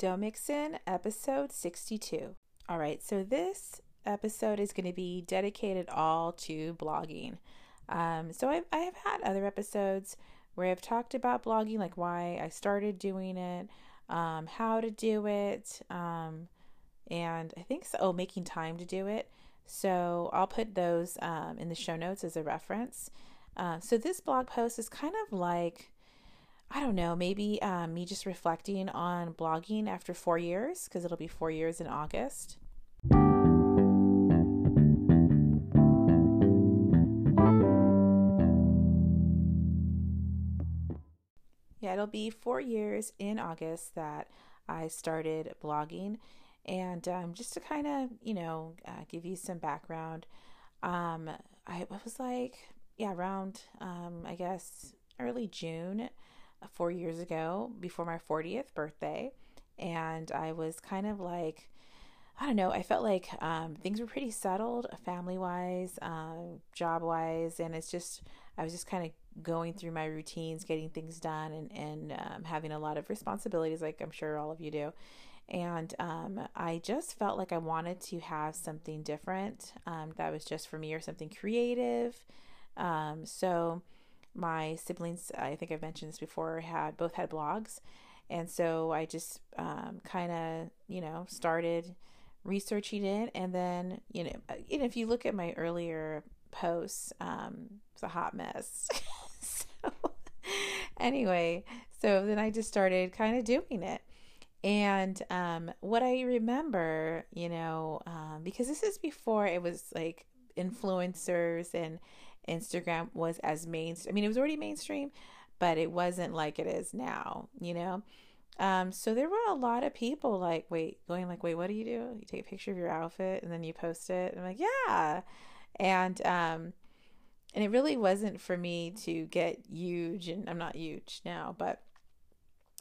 Don't episode 62. All right, so this episode is going to be dedicated all to blogging. Um, so I've, I have had other episodes where I've talked about blogging, like why I started doing it, um, how to do it, um, and I think so. Oh, making time to do it. So I'll put those um, in the show notes as a reference. Uh, so this blog post is kind of like I don't know, maybe um, me just reflecting on blogging after four years, because it'll be four years in August. Yeah, it'll be four years in August that I started blogging. And um, just to kind of, you know, uh, give you some background, um, I was like, yeah, around, um, I guess, early June four years ago before my 40th birthday. And I was kind of like, I don't know, I felt like um, things were pretty settled family wise, uh, job wise. And it's just, I was just kind of going through my routines, getting things done, and, and um, having a lot of responsibilities, like I'm sure all of you do. And um, I just felt like I wanted to have something different um, that was just for me or something creative. Um, so, my siblings, I think I've mentioned this before, had both had blogs. And so I just um, kind of, you know, started researching it. And then, you know, uh, you know, if you look at my earlier posts, um, it's a hot mess. so anyway, so then I just started kind of doing it. And um, what I remember, you know, um, because this is before it was like influencers and Instagram was as mainstream. I mean, it was already mainstream, but it wasn't like it is now, you know? Um, so there were a lot of people like, wait, going like, wait, what do you do? You take a picture of your outfit and then you post it. And I'm like, yeah. And, um, and it really wasn't for me to get huge and I'm not huge now, but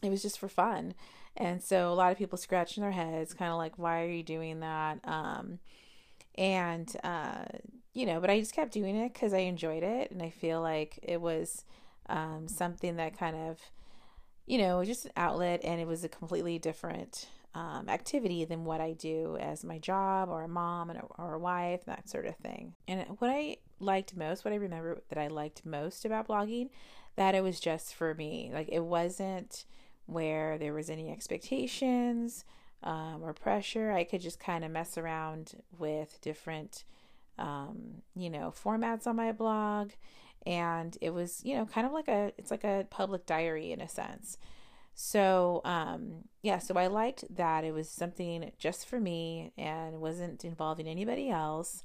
it was just for fun. And so a lot of people scratching their heads, kind of like, why are you doing that? Um, and, uh, you know, but I just kept doing it because I enjoyed it and I feel like it was um, something that kind of, you know, just an outlet and it was a completely different um, activity than what I do as my job or a mom and a, or a wife, that sort of thing. And what I liked most, what I remember that I liked most about blogging, that it was just for me. Like it wasn't where there was any expectations um, or pressure. I could just kind of mess around with different um, you know, formats on my blog. And it was, you know, kind of like a, it's like a public diary in a sense. So, um, yeah, so I liked that it was something just for me and wasn't involving anybody else.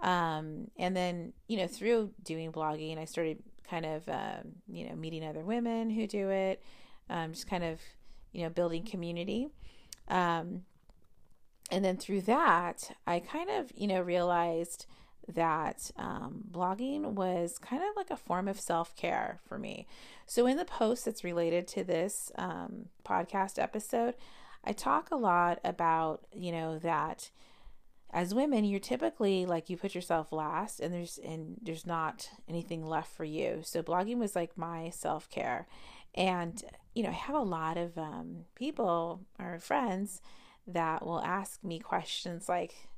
Um, and then, you know, through doing blogging, I started kind of, um, you know, meeting other women who do it, um, just kind of, you know, building community. Um, and then through that, I kind of, you know, realized that um, blogging was kind of like a form of self care for me. So, in the post that's related to this um, podcast episode, I talk a lot about, you know, that as women, you're typically like you put yourself last, and there's and there's not anything left for you. So, blogging was like my self care, and you know, I have a lot of um, people or friends that will ask me questions like,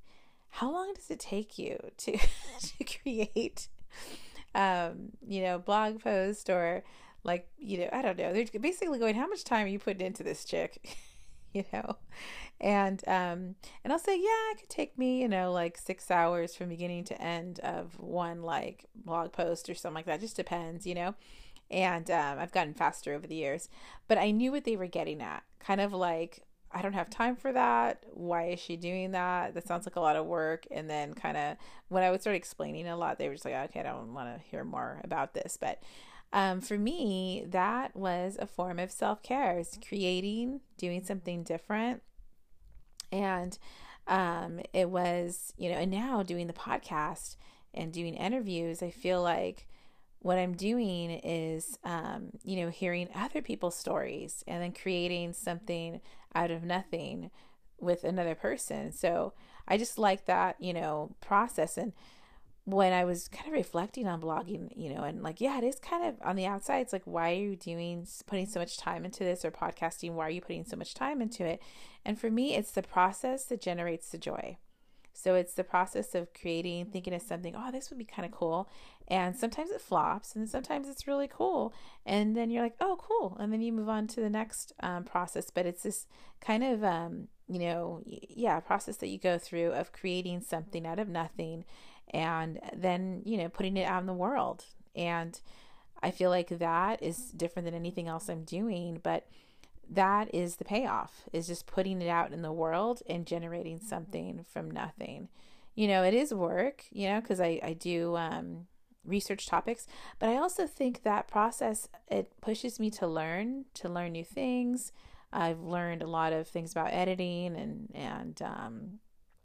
how long does it take you to, to create, um, you know, blog post or like, you know, I don't know. They're basically going, how much time are you putting into this chick? you know, and, um, and I'll say, yeah, it could take me, you know, like six hours from beginning to end of one like blog post or something like that. Just depends, you know and um, I've gotten faster over the years. But I knew what they were getting at, kind of like I don't have time for that. Why is she doing that? That sounds like a lot of work. And then, kind of, when I would start explaining a lot, they were just like, okay, I don't want to hear more about this. But um, for me, that was a form of self care, is creating, doing something different. And um, it was, you know, and now doing the podcast and doing interviews, I feel like what I'm doing is, um, you know, hearing other people's stories and then creating something out of nothing with another person. So I just like that, you know, process. And when I was kind of reflecting on blogging, you know, and like, yeah, it is kind of on the outside. It's like, why are you doing, putting so much time into this or podcasting? Why are you putting so much time into it? And for me, it's the process that generates the joy. So it's the process of creating, thinking of something, oh, this would be kind of cool. And sometimes it flops and sometimes it's really cool. And then you're like, oh, cool. And then you move on to the next um, process. But it's this kind of, um, you know, yeah, process that you go through of creating something out of nothing and then, you know, putting it out in the world. And I feel like that is different than anything else I'm doing. But that is the payoff is just putting it out in the world and generating something from nothing. You know it is work you know because I, I do um, research topics but i also think that process it pushes me to learn to learn new things. I've learned a lot of things about editing and and um,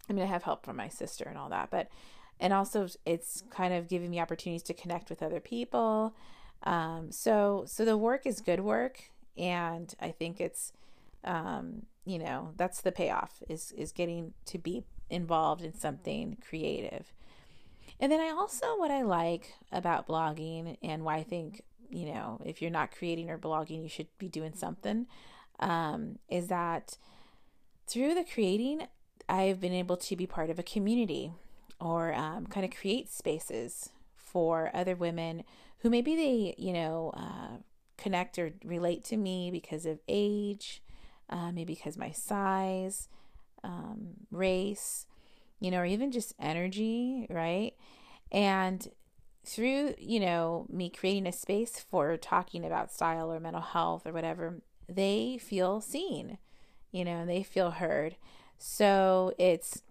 i mean i have help from my sister and all that but and also it's kind of giving me opportunities to connect with other people. Um, so so the work is good work and I think it's um, you know that's the payoff is is getting to be involved in something creative. And then I also what I like about blogging and why I think you know if you're not creating or blogging you should be doing something um, is that through the creating I've been able to be part of a community or um, kind of create spaces for other women who maybe they you know uh, connect or relate to me because of age, uh, maybe because my size, um, race, you know, or even just energy, right? And through, you know, me creating a space for talking about style or mental health or whatever, they feel seen, you know, they feel heard. So it's,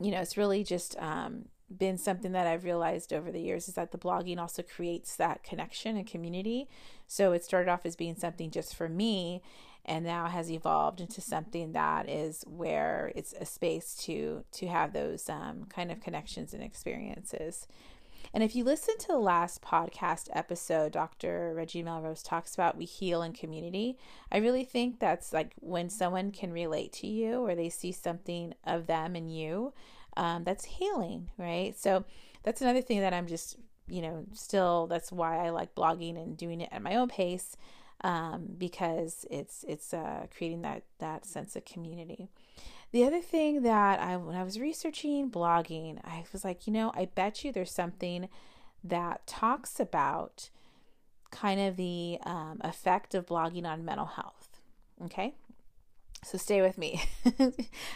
you know, it's really just um, been something that I've realized over the years is that the blogging also creates that connection and community. So it started off as being something just for me and now has evolved into something that is where it's a space to to have those um, kind of connections and experiences. And if you listen to the last podcast episode, Dr. Reggie Melrose talks about we heal in community. I really think that's like when someone can relate to you or they see something of them in you um, that's healing, right? So that's another thing that I'm just, you know, still that's why I like blogging and doing it at my own pace um, because it's it's uh, creating that that sense of community. The other thing that I when I was researching blogging, I was like, you know, I bet you there's something that talks about kind of the um, effect of blogging on mental health. Okay, so stay with me.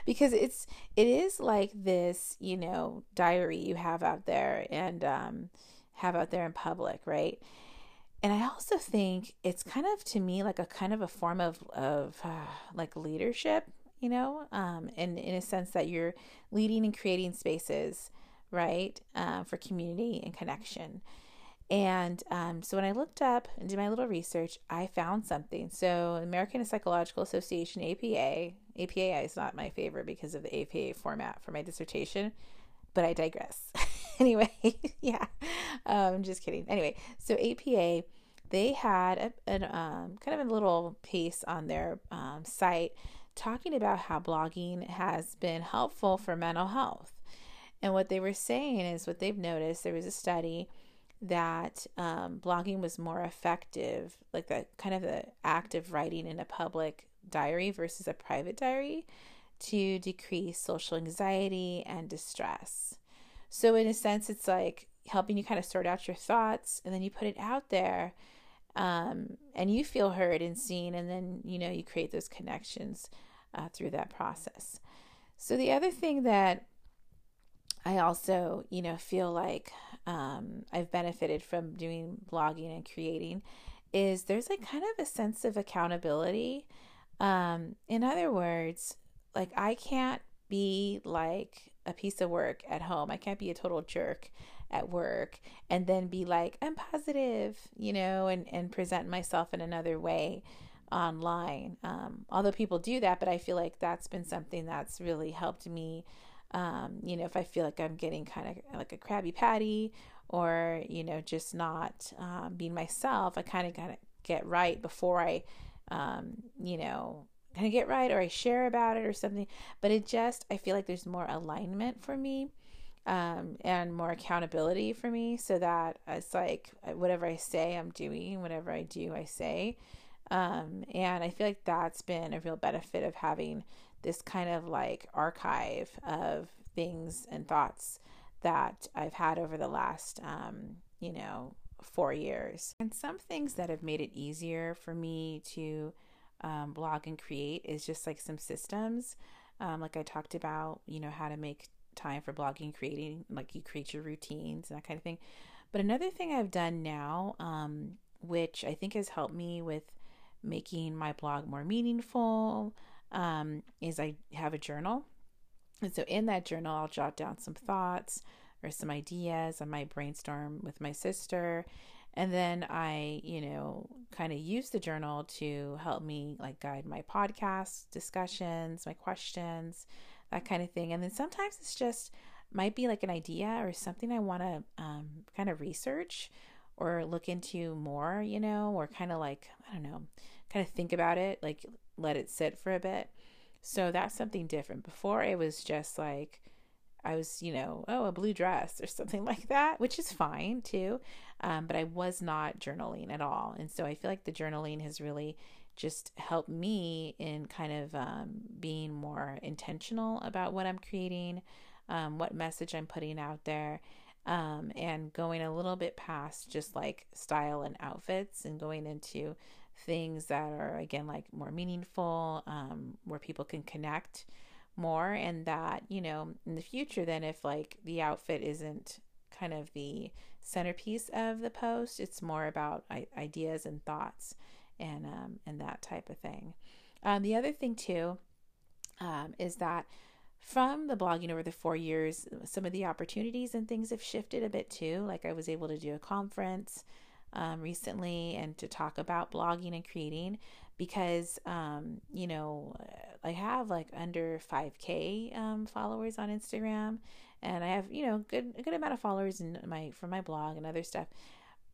Because it's it is like this you know diary you have out there and um, have out there in public right? And i also think it's kind of to me like a kind of a form of of uh, like leadership you know? Um, and in a sense that you're leading and creating spaces right uh, for community and connection and um, so when I looked up and did my little research, I found something. So American Psychological Association APA, APA is not my favorite because of the APA format for my dissertation, but I digress. anyway, yeah, um, I'm just kidding. Anyway, so APA, they had a, um, kind of a little piece on their um, site talking about how blogging has been helpful for mental health. And what they were saying is what they've noticed, there was a study that um, blogging was more effective, like the kind of the act of writing in a public diary versus a private diary, to decrease social anxiety and distress. So, in a sense, it's like helping you kind of sort out your thoughts and then you put it out there um, and you feel heard and seen, and then you know you create those connections uh, through that process. So, the other thing that I also, you know, feel like um, I've benefited from doing blogging and creating is there's like kind of a sense of accountability. Um, in other words, like I can't be like a piece of work at home. I can't be a total jerk at work and then be like, I'm positive, you know, and, and present myself in another way. online. Um, although people do that, but I feel like that's been something that's really helped me. Um, you know, if I feel like I'm getting kind of like a Krabby Patty or, you know, just not um, being myself, I kind of got to get right before I, um, you know, kind of get right or I share about it or something. But it just, I feel like there's more alignment for me um, and more accountability for me so that it's like whatever I say, I'm doing, whatever I do, I say. Um, and I feel like that's been a real benefit of having this kind of like archive of things and thoughts that I've had over the last, um, you know, four years. And some things that have made it easier for me to um, blog and create is just like some systems. Um, like I talked about, you know, how to make time for blogging, creating, like you create your routines and that kind of thing. But another thing I've done now, um, which I think has helped me with making my blog more meaningful, um, is I have a journal. And so in that journal, I'll jot down some thoughts or some ideas. I might brainstorm with my sister. And then I, you know, kind of use the journal to help me like guide my podcast discussions, my questions, that kind of thing. And then sometimes it's just might be like an idea or something I want to um, kind of research or look into more, you know, or kind of like, I don't know, kind of think about it, like let it sit for a bit. So that's something different. Before it was just like, I was, you know, oh, a blue dress or something like that, which is fine too. Um, but I was not journaling at all. And so I feel like the journaling has really just helped me in kind of um, being more intentional about what I'm creating, um, what message I'm putting out there, um, and going a little bit past just like style and outfits and going into things that are, again, like more meaningful, um, where people can connect more. And that, you know, in the future, then if like the outfit isn't kind of the centerpiece of the post, it's more about ideas and thoughts and um, and that type of thing. Um, the other thing too um, is that from the blogging over the four years, some of the opportunities and things have shifted a bit too. Like I was able to do a conference um, recently and to talk about blogging and creating because um, you know I have like under 5k um, followers on Instagram and I have you know good a good amount of followers in my for my blog and other stuff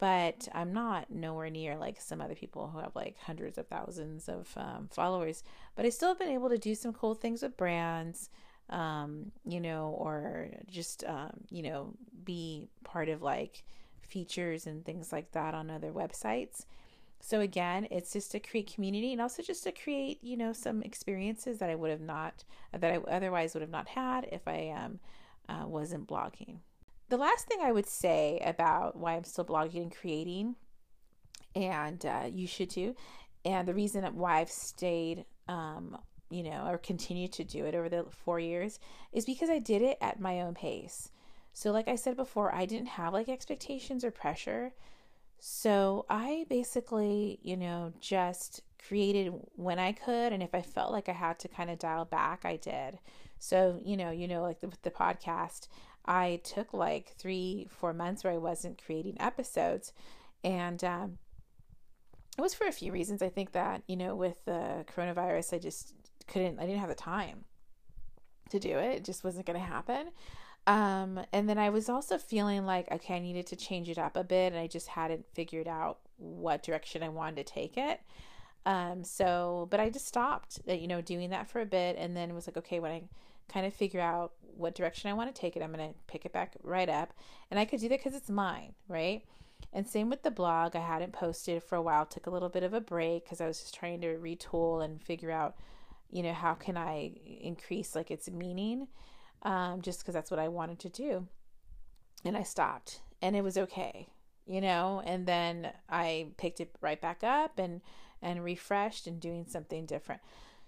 but I'm not nowhere near like some other people who have like hundreds of thousands of um, followers. But I still have been able to do some cool things with brands, um, you know, or just, um, you know, be part of like features and things like that on other websites. So again, it's just to create community and also just to create, you know, some experiences that I would have not, that I otherwise would have not had if I um, uh, wasn't blogging the last thing I would say about why I'm still blogging and creating, and uh, you should too, and the reason why I've stayed, um, you know, or continued to do it over the four years is because I did it at my own pace. So, like I said before, I didn't have like expectations or pressure. So, I basically, you know, just created when I could. And if I felt like I had to kind of dial back, I did. So, you know, you know, like the, with the podcast, I took like three, four months where I wasn't creating episodes. And um, it was for a few reasons. I think that, you know, with the coronavirus, I just couldn't, I didn't have the time to do it. It just wasn't going to happen. Um, and then I was also feeling like, okay, I needed to change it up a bit. And I just hadn't figured out what direction I wanted to take it. Um, so, but I just stopped, you know, doing that for a bit. And then was like, okay, when I, kind of figure out what direction I want to take it. I'm going to pick it back right up. And I could do that because it's mine, right? And same with the blog. I hadn't posted for a while, took a little bit of a break because I was just trying to retool and figure out, you know, how can I increase like its meaning, um, just because that's what I wanted to do. And I stopped, and it was okay, you know. And then I picked it right back up and and refreshed and doing something different.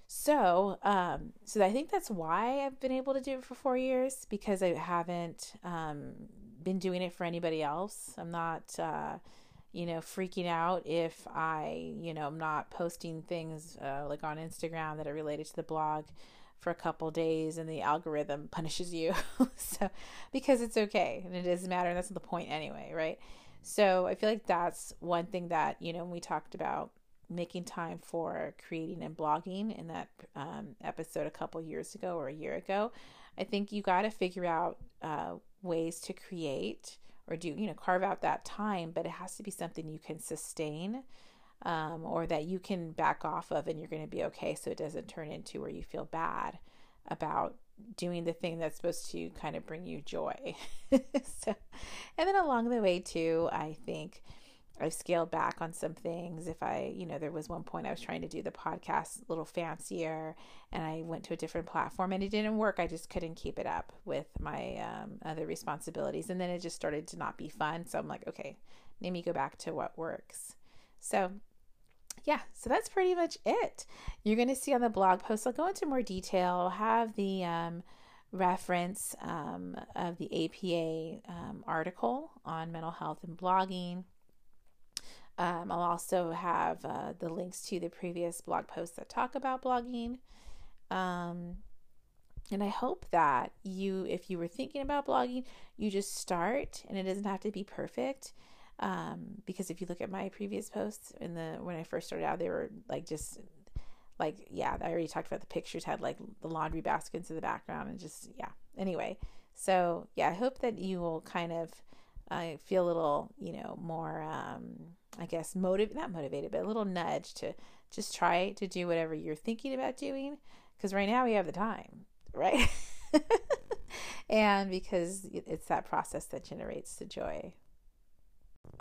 So, um, so I think that's why I've been able to do it for four years because I haven't um, been doing it for anybody else. I'm not, uh, you know, freaking out if I, you know, I'm not posting things uh, like on Instagram that are related to the blog for a couple days and the algorithm punishes you. so, because it's okay and it doesn't matter. And that's the point anyway, right? So I feel like that's one thing that, you know, we talked about making time for creating and blogging in that um, episode a couple years ago or a year ago, I think you got to figure out uh, ways to create or do, you know, carve out that time, but it has to be something you can sustain um, or that you can back off of and you're going to be okay so it doesn't turn into where you feel bad about doing the thing that's supposed to kind of bring you joy. so, and then along the way, too, I think I've scaled back on some things. If I, you know, there was one point I was trying to do the podcast a little fancier and I went to a different platform and it didn't work. I just couldn't keep it up with my um, other responsibilities. And then it just started to not be fun. So I'm like, okay, let me go back to what works. So, yeah, so that's pretty much it. You're going to see on the blog post, I'll go into more detail, I'll have the um, reference um, of the APA um, article on mental health and blogging um, I'll also have uh, the links to the previous blog posts that talk about blogging. Um, and I hope that you, if you were thinking about blogging, you just start and it doesn't have to be perfect. Um, because if you look at my previous posts in the when I first started out, they were like just like yeah, I already talked about the pictures had like the laundry baskets in the background and just yeah. Anyway, so yeah, I hope that you will kind of uh, feel a little you know more um, I guess, motive not motivated, but a little nudge to just try to do whatever you're thinking about doing. Because right now we have the time, right? and because it's that process that generates the joy.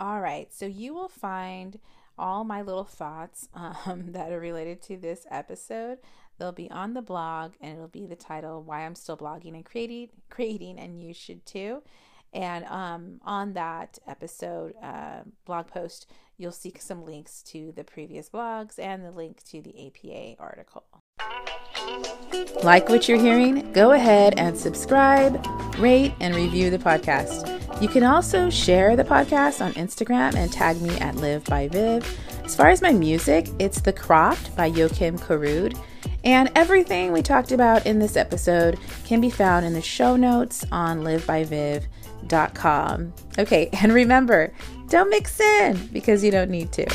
All right, so you will find all my little thoughts um, that are related to this episode. They'll be on the blog, and it'll be the title "Why I'm Still Blogging and Creating," creating, and you should too. And um, on that episode uh, blog post, you'll see some links to the previous blogs and the link to the APA article. Like what you're hearing? Go ahead and subscribe, rate, and review the podcast. You can also share the podcast on Instagram and tag me at Liv by Viv. As far as my music, it's The Croft by Joakim Karud. And everything we talked about in this episode can be found in the show notes on livbyviv.com. Okay, and remember, don't mix in because you don't need to.